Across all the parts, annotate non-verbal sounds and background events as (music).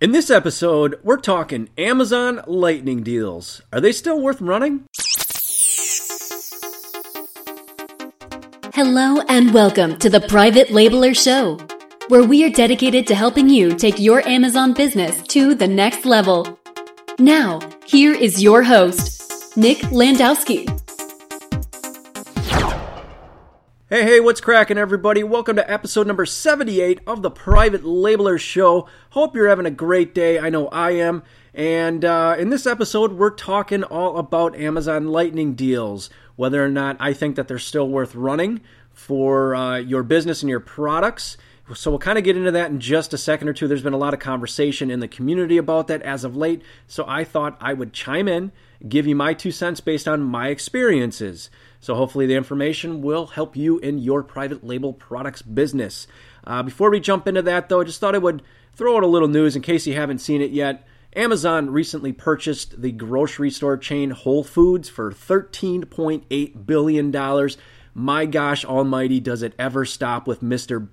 In this episode, we're talking Amazon Lightning deals. Are they still worth running? Hello and welcome to the Private Labeler Show, where we are dedicated to helping you take your Amazon business to the next level. Now, here is your host, Nick Landowski. Hey, hey, what's cracking, everybody? Welcome to episode number 78 of the Private Labeler Show. Hope you're having a great day. I know I am. And uh, in this episode, we're talking all about Amazon Lightning deals, whether or not I think that they're still worth running for uh, your business and your products. So we'll kind of get into that in just a second or two. There's been a lot of conversation in the community about that as of late. So I thought I would chime in, give you my two cents based on my experiences. So hopefully the information will help you in your private label products business. Uh, before we jump into that, though, I just thought I would throw out a little news in case you haven't seen it yet. Amazon recently purchased the grocery store chain Whole Foods for $13.8 billion. My gosh almighty, does it ever stop with Mr.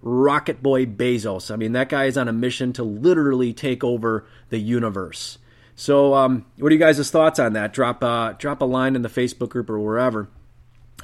Rocket Boy Bezos? I mean, that guy is on a mission to literally take over the universe. So, um, what are you guys' thoughts on that? Drop uh, drop a line in the Facebook group or wherever.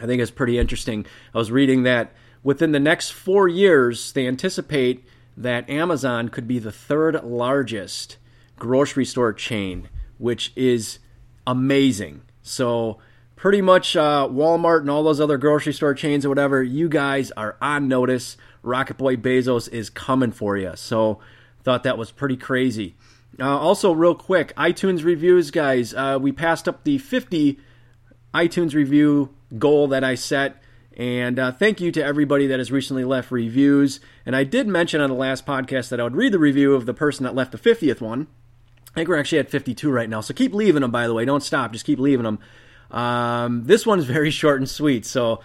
I think it's pretty interesting. I was reading that within the next four years, they anticipate that Amazon could be the third largest grocery store chain, which is amazing. So, pretty much uh, Walmart and all those other grocery store chains or whatever, you guys are on notice. Rocket Boy Bezos is coming for you. So, thought that was pretty crazy. Uh, also, real quick, iTunes reviews, guys. Uh, we passed up the 50 iTunes review goal that I set. And uh, thank you to everybody that has recently left reviews. And I did mention on the last podcast that I would read the review of the person that left the 50th one. I think we're actually at 52 right now. So keep leaving them, by the way. Don't stop. Just keep leaving them. Um, this one's (laughs) very short and sweet. So,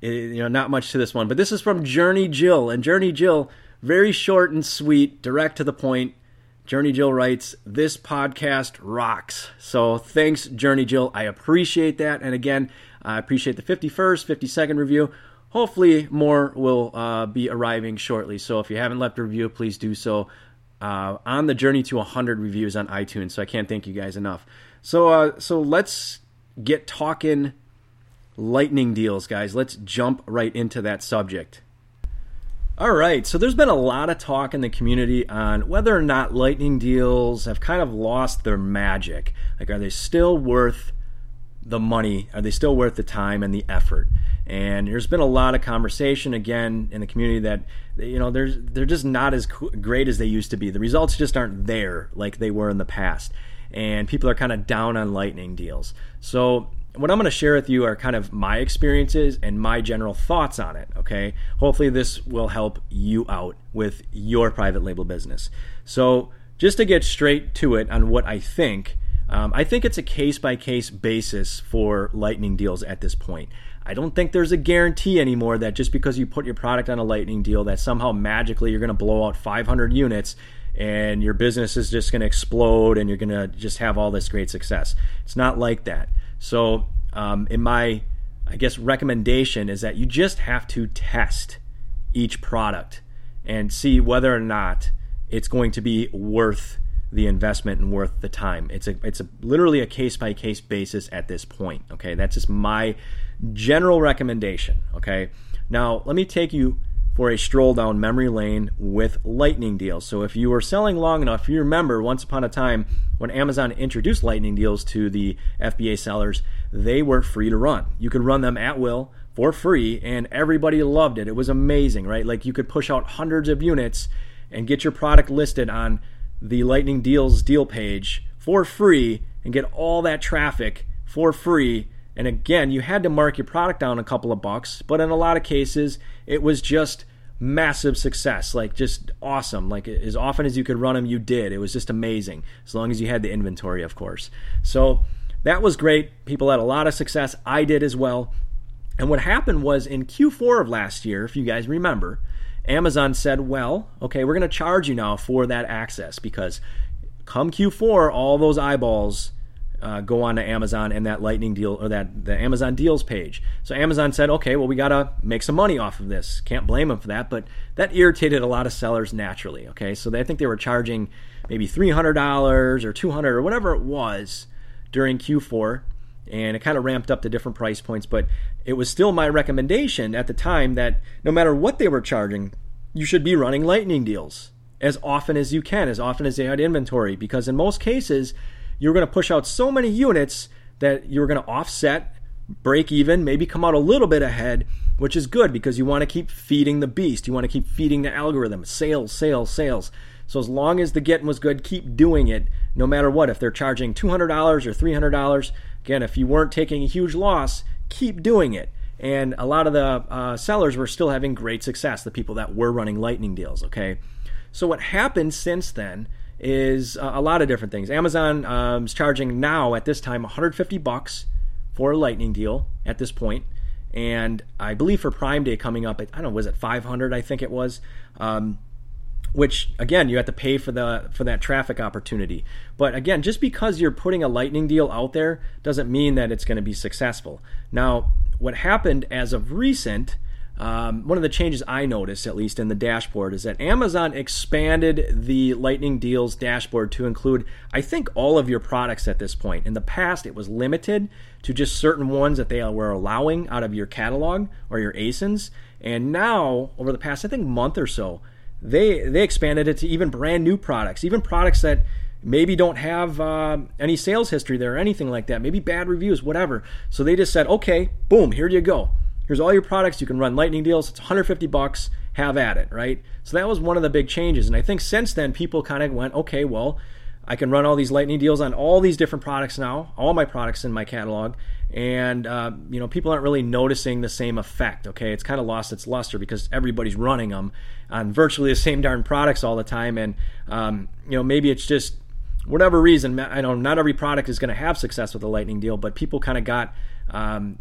it, you know, not much to this one. But this is from Journey Jill. And Journey Jill, very short and sweet, direct to the point. Journey Jill writes, This podcast rocks. So thanks, Journey Jill. I appreciate that. And again, I appreciate the 51st, 52nd review. Hopefully, more will uh, be arriving shortly. So if you haven't left a review, please do so uh, on the journey to 100 reviews on iTunes. So I can't thank you guys enough. So, uh, so let's get talking lightning deals, guys. Let's jump right into that subject. All right, so there's been a lot of talk in the community on whether or not lightning deals have kind of lost their magic. Like, are they still worth the money? Are they still worth the time and the effort? And there's been a lot of conversation again in the community that you know there's they're just not as great as they used to be. The results just aren't there like they were in the past, and people are kind of down on lightning deals. So what I'm going to share with you are kind of my experiences and my general thoughts on it. Okay. Hopefully, this will help you out with your private label business. So, just to get straight to it on what I think, um, I think it's a case by case basis for lightning deals at this point. I don't think there's a guarantee anymore that just because you put your product on a lightning deal, that somehow magically you're going to blow out 500 units and your business is just going to explode and you're going to just have all this great success. It's not like that. So, um, in my, I guess, recommendation is that you just have to test each product and see whether or not it's going to be worth the investment and worth the time. It's a it's a literally a case by case basis at this point. Okay, that's just my general recommendation. Okay, now let me take you for a stroll down memory lane with lightning deals. So if you were selling long enough, you remember once upon a time when Amazon introduced lightning deals to the FBA sellers, they were free to run. You could run them at will for free and everybody loved it. It was amazing, right? Like you could push out hundreds of units and get your product listed on the lightning deals deal page for free and get all that traffic for free and again, you had to mark your product down a couple of bucks, but in a lot of cases, it was just massive success, like just awesome. Like as often as you could run them, you did. It was just amazing, as long as you had the inventory, of course. So that was great. People had a lot of success. I did as well. And what happened was in Q4 of last year, if you guys remember, Amazon said, well, okay, we're going to charge you now for that access because come Q4, all those eyeballs uh, go on to Amazon and that lightning deal or that the Amazon deals page. So Amazon said, okay, well we gotta make some money off of this. Can't blame them for that, but that irritated a lot of sellers naturally. Okay, so they, I think they were charging maybe three hundred dollars or two hundred or whatever it was during Q4, and it kind of ramped up to different price points. But it was still my recommendation at the time that no matter what they were charging, you should be running lightning deals as often as you can, as often as they had inventory, because in most cases you're going to push out so many units that you're going to offset, break even, maybe come out a little bit ahead, which is good because you want to keep feeding the beast. You want to keep feeding the algorithm. Sales, sales, sales. So as long as the getting was good, keep doing it no matter what. If they're charging $200 or $300, again, if you weren't taking a huge loss, keep doing it. And a lot of the uh, sellers were still having great success, the people that were running lightning deals, okay? So what happened since then is a lot of different things. Amazon um, is charging now at this time 150 bucks for a lightning deal at this point, and I believe for Prime Day coming up, I don't know, was it 500? I think it was. Um, which again you have to pay for the for that traffic opportunity but again just because you're putting a lightning deal out there doesn't mean that it's going to be successful now what happened as of recent um, one of the changes I noticed, at least in the dashboard, is that Amazon expanded the Lightning Deals dashboard to include, I think, all of your products at this point. In the past, it was limited to just certain ones that they were allowing out of your catalog or your ASINs. And now, over the past, I think, month or so, they they expanded it to even brand new products, even products that maybe don't have uh, any sales history there or anything like that, maybe bad reviews, whatever. So they just said, okay, boom, here you go Here's all your products. You can run lightning deals. It's 150 bucks. Have at it, right? So that was one of the big changes. And I think since then, people kind of went, okay, well, I can run all these lightning deals on all these different products now, all my products in my catalog, and uh, you know people aren't really noticing the same effect. Okay, it's kind of lost its luster because everybody's running them on virtually the (laughs) same darn products all the time, and um, you know maybe it's just whatever reason. I know not every product is going to have success with a lightning deal, but people kind of got um,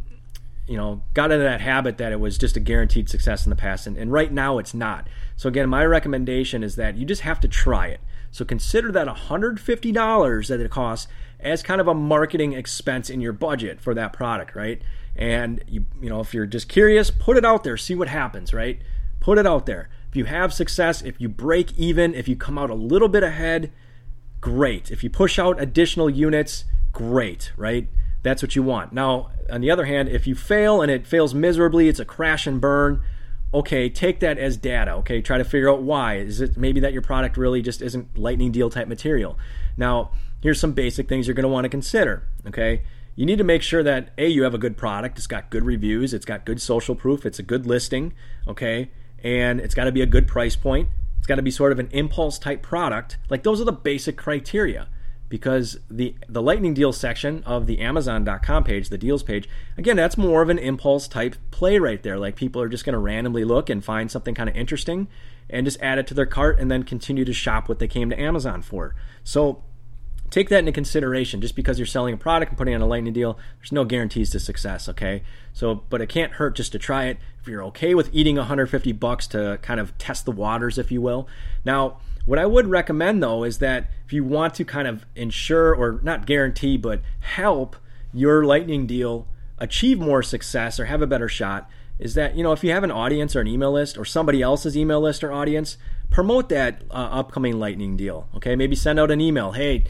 you know, got into that habit that it was just a guaranteed success in the past. And, and right now it's not. So, again, my recommendation is that you just have to try it. So, consider that $150 that it costs as kind of a marketing expense in your budget for that product, right? And, you, you know, if you're just curious, put it out there, see what happens, right? Put it out there. If you have success, if you break even, if you come out a little bit ahead, great. If you push out additional units, great, right? That's what you want. Now, on the other hand, if you fail and it fails miserably, it's a crash and burn. Okay, take that as data. Okay, try to figure out why. Is it maybe that your product really just isn't lightning deal type material? Now, here's some basic things you're going to want to consider. Okay, you need to make sure that a you have a good product. It's got good reviews. It's got good social proof. It's a good listing. Okay, and it's got to be a good price point. It's got to be sort of an impulse type product. Like those are the basic criteria because the the lightning deal section of the amazon.com page the deals page again that's more of an impulse type play right there. Like people are just going to randomly look and find something kind of interesting and just add it to their cart and then continue to shop what they came to amazon for. So take that into consideration. Just because you're selling a product and putting on a lightning deal there's no guarantees to success okay? So but it can't hurt just to try it. If you're okay with eating 150 bucks to kind of test the waters if you will. Now what I would recommend though is that if you want to kind of ensure or not guarantee but help your lightning deal achieve more success or have a better shot is that you know if you have an audience or an email list or somebody else's email list or audience promote that uh, upcoming lightning deal okay? Maybe send out an email hey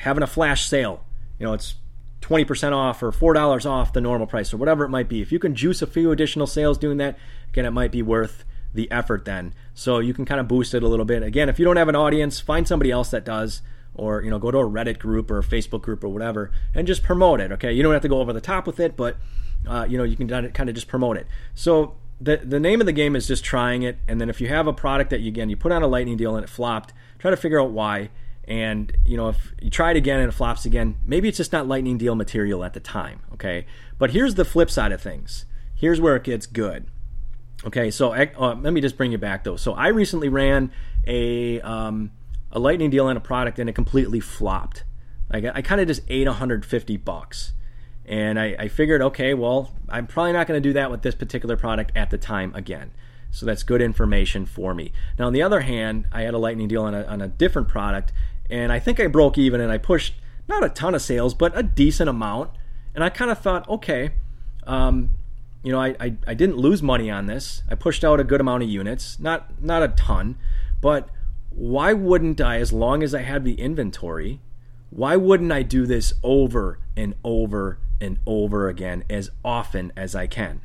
having a flash sale. You know it's 20% off or $4 off the normal price or whatever it might be. If you can juice a few additional sales doing that again it might be worth the effort then. So you can kind of boost it a little bit. Again, if you don't have an audience, find somebody else that does or you know go to a Reddit group or a Facebook group or whatever and just promote it. Okay, you don't have to go over the top with it, but uh, you know you can kind of just promote it. So the the name of the game is just trying it, and then if you have a product that you again you put on a lightning deal and it flopped, try to figure out why. And you know if you try it again and it flops again, maybe it's just not lightning deal material at the time. Okay, but here's the flip side of things. Here's where it gets good. Okay, so uh, let me just bring you back though. So I recently ran a um, a lightning deal on a product and it completely flopped. Like I kind of just ate 150 bucks, and I, I figured, okay, well, I'm probably not going to do that with this particular product at the time again. So that's good information for me. Now, on the other hand, I had a lightning deal on a, on a different product, and I think I broke even, and I pushed not a ton of sales, but a decent amount. And I kind of thought, okay, um, you know, I, I, I didn't lose money on this. I pushed out a good amount of units, not not a ton, but why wouldn't I, as long as I had the inventory, why wouldn't I do this over and over and over again as often as I can?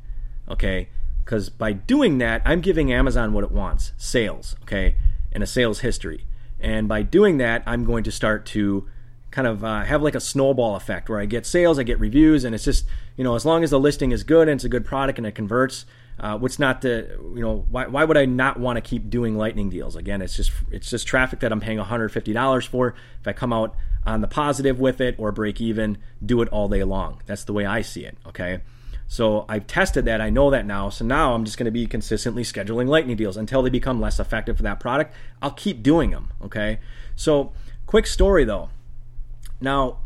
Okay, because by doing that, I'm giving Amazon what it wants sales, okay, and a sales history. And by doing that, I'm going to start to kind of uh, have like a snowball effect where I get sales, I get reviews, and it's just, you know, as long as the listing is good and it's a good product and it converts, uh, what's not the, you know, why, why would I not want to keep doing lightning deals? Again, it's just it's just traffic that I'm paying $150 for. If I come out on the positive with it or break even, do it all day long. That's the way I see it. Okay. So I've tested that. I know that now. So now I'm just going to be consistently scheduling lightning deals until they become less effective for that product. I'll keep doing them. Okay. So quick story though. Now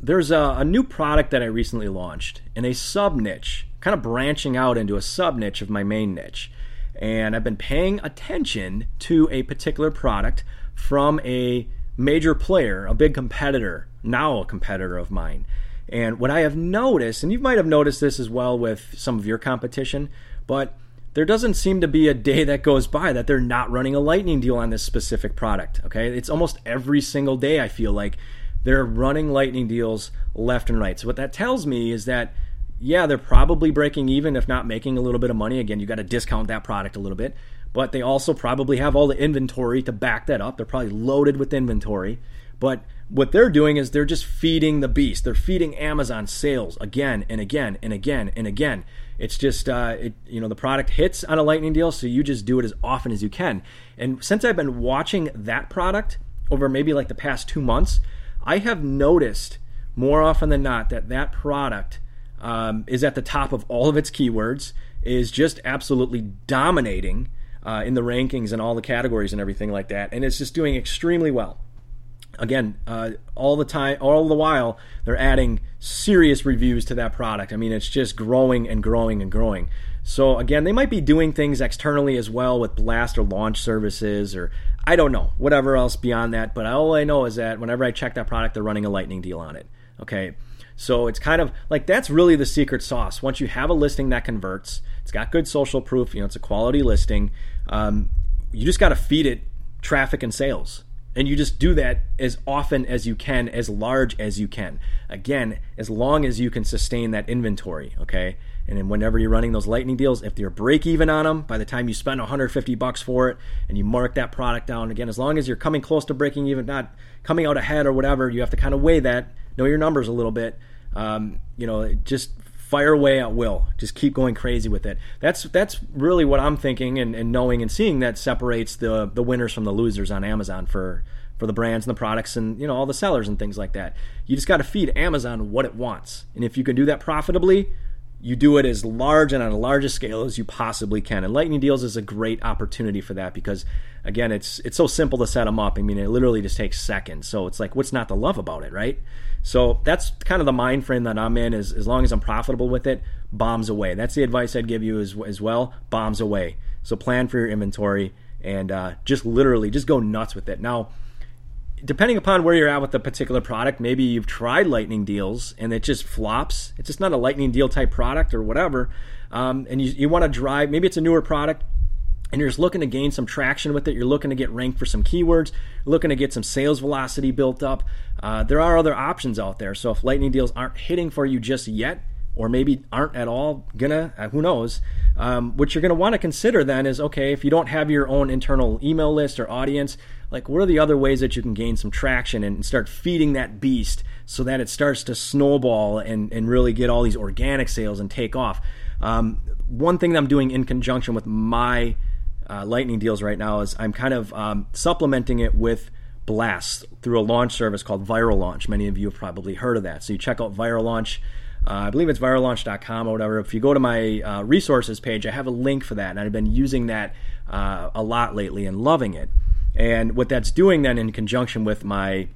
there's a, a new product that I recently launched in a sub niche, kind of branching out into a sub niche of my main niche. And I've been paying attention to a particular product from a major player, a big competitor, now a competitor of mine. And what I have noticed, and you might have noticed this as well with some of your competition, but there doesn't seem to be a day that goes by that they're not running a lightning deal on this specific product. Okay. It's almost every single day, I feel like they're running lightning deals left and right. So, what that tells me is that, yeah, they're probably breaking even, if not making a little bit of money. Again, you got to discount that product a little bit, but they also probably have all the inventory to back that up. They're probably loaded with inventory. But what they're doing is they're just feeding the beast. They're feeding Amazon sales again and again and again and again. It's just uh, it, you know the product hits on a lightning deal, so you just do it as often as you can. And since I've been watching that product over maybe like the past two months, I have noticed more often than not that that product um, is at the top of all of its keywords, is just absolutely dominating uh, in the rankings and all the categories and everything like that, and it's just doing extremely well again, uh, all the time, all the while, they're adding serious reviews to that product. I mean, it's just growing and growing and growing. So again, they might be doing things externally as well with blast or launch services or I don't know, whatever else beyond that. But all I know is that whenever I check that product, they're running a lightning deal on it. Okay. So it's kind of like that's really the secret sauce. Once you have a listing that converts, it's got good social proof, you know, it's a quality listing. Um, you just got to feed it traffic and sales and you just do that as often as you can, as large as you can. Again, as long as you can sustain that inventory, okay? And then whenever you're running those lightning deals, if you're break even on them, by the time you spend 150 bucks for it and you mark that product down, again, as long as you're coming close to breaking even, not coming out ahead or whatever, you have to kind of weigh that, know your numbers a little bit. Um, you know, just fire away at will. Just keep going crazy with it. That's that's really what I'm thinking and, and knowing and seeing that separates the the winners from the losers on Amazon for for the brands and the products and you know all the sellers and things like that. You just got to feed Amazon what it wants, and if you can do that profitably, you do it as large and on a largest scale as you possibly can. And Lightning Deals is a great opportunity for that because again, it's it's so simple to set them up. I mean, it literally just takes seconds. So it's like, what's not to love about it, right? So that's kind of the mind frame that I'm in. Is as long as I'm profitable with it, bombs away. That's the advice I'd give you as as well. Bombs away. So plan for your inventory and uh, just literally just go nuts with it. Now, depending upon where you're at with the particular product, maybe you've tried lightning deals and it just flops. It's just not a lightning deal type product or whatever. Um, and you, you want to drive, maybe it's a newer product and you're just looking to gain some traction with it. You're looking to get ranked for some keywords, looking to get some sales velocity built up. Uh, there are other options out there. So if lightning deals aren't hitting for you just yet, or maybe aren't at all gonna, uh, who knows? Um, what you're gonna want to consider then is okay, if you don't have your own internal email list or audience, like what are the other ways that you can gain some traction and start feeding that beast so that it starts to snowball and, and really get all these organic sales and take off? Um, one thing that I'm doing in conjunction with my uh, lightning deals right now is I'm kind of um, supplementing it with blasts through a launch service called Viral Launch. Many of you have probably heard of that. So you check out Viral Launch. Uh, I believe it's virallaunch.com or whatever. If you go to my uh, resources page, I have a link for that, and I've been using that uh, a lot lately and loving it. And what that's doing then, in conjunction with my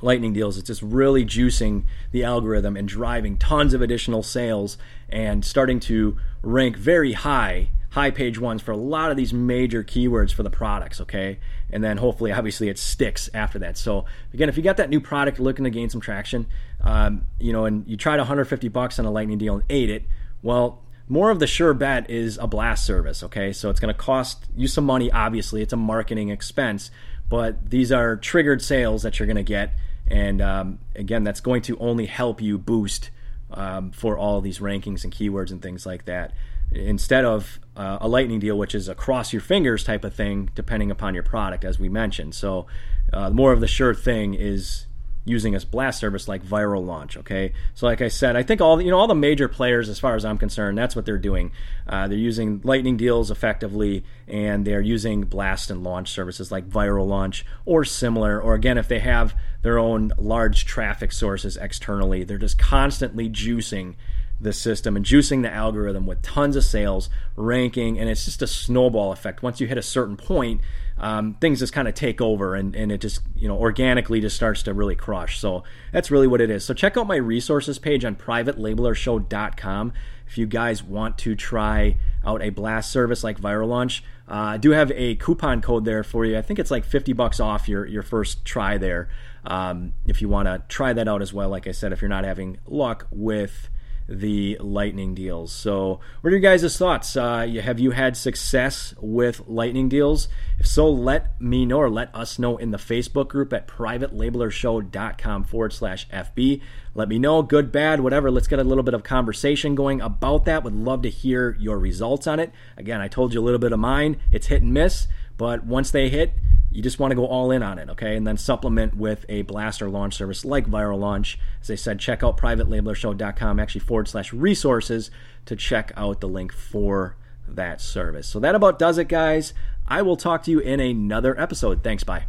lightning deals, it's just really juicing the algorithm and driving tons of additional sales and starting to rank very high high page ones for a lot of these major keywords for the products, okay? And then hopefully, obviously, it sticks after that. So again, if you got that new product looking to gain some traction, um, you know, and you tried 150 bucks on a lightning deal and ate it, well, more of the sure bet is a blast service, okay? So it's going to cost you some money, obviously. It's a marketing expense, but these are triggered sales that you're going to get. And um, again, that's going to only help you boost um, for all these rankings and keywords and things like that. Instead of uh, a lightning deal, which is a cross your fingers type of thing, depending upon your product, as we mentioned. So, uh, more of the sure thing is using a blast service like Viral Launch. Okay, so like I said, I think all you know all the major players, as far as I'm concerned, that's what they're doing. Uh, they're using Lightning deals effectively, and they're using blast and launch services like Viral Launch or similar. Or again, if they have their own large traffic sources externally, they're just constantly juicing the system and juicing the algorithm with tons of sales, ranking, and it's just a snowball effect. Once you hit a certain point, um, things just kind of take over and, and it just you know organically just starts to really crush. So that's really what it is. So check out my resources page on privatelabelershow.com if you guys want to try out a blast service like viral launch uh, i do have a coupon code there for you. I think it's like 50 bucks off your, your first try there. Um, if you want to try that out as well like i said if you're not having luck with the lightning deals. So, what are your guys' thoughts? Uh, have you had success with lightning deals? If so, let me know or let us know in the Facebook group at privatelabelershow.com forward slash FB. Let me know, good, bad, whatever. Let's get a little bit of conversation going about that. Would love to hear your results on it. Again, I told you a little bit of mine. It's hit and miss, but once they hit, you just want to go all in on it, okay? And then supplement with a blaster launch service like Viral Launch. As I said, check out privatelabelershow.com, actually forward slash resources to check out the link for that service. So that about does it, guys. I will talk to you in another episode. Thanks, bye.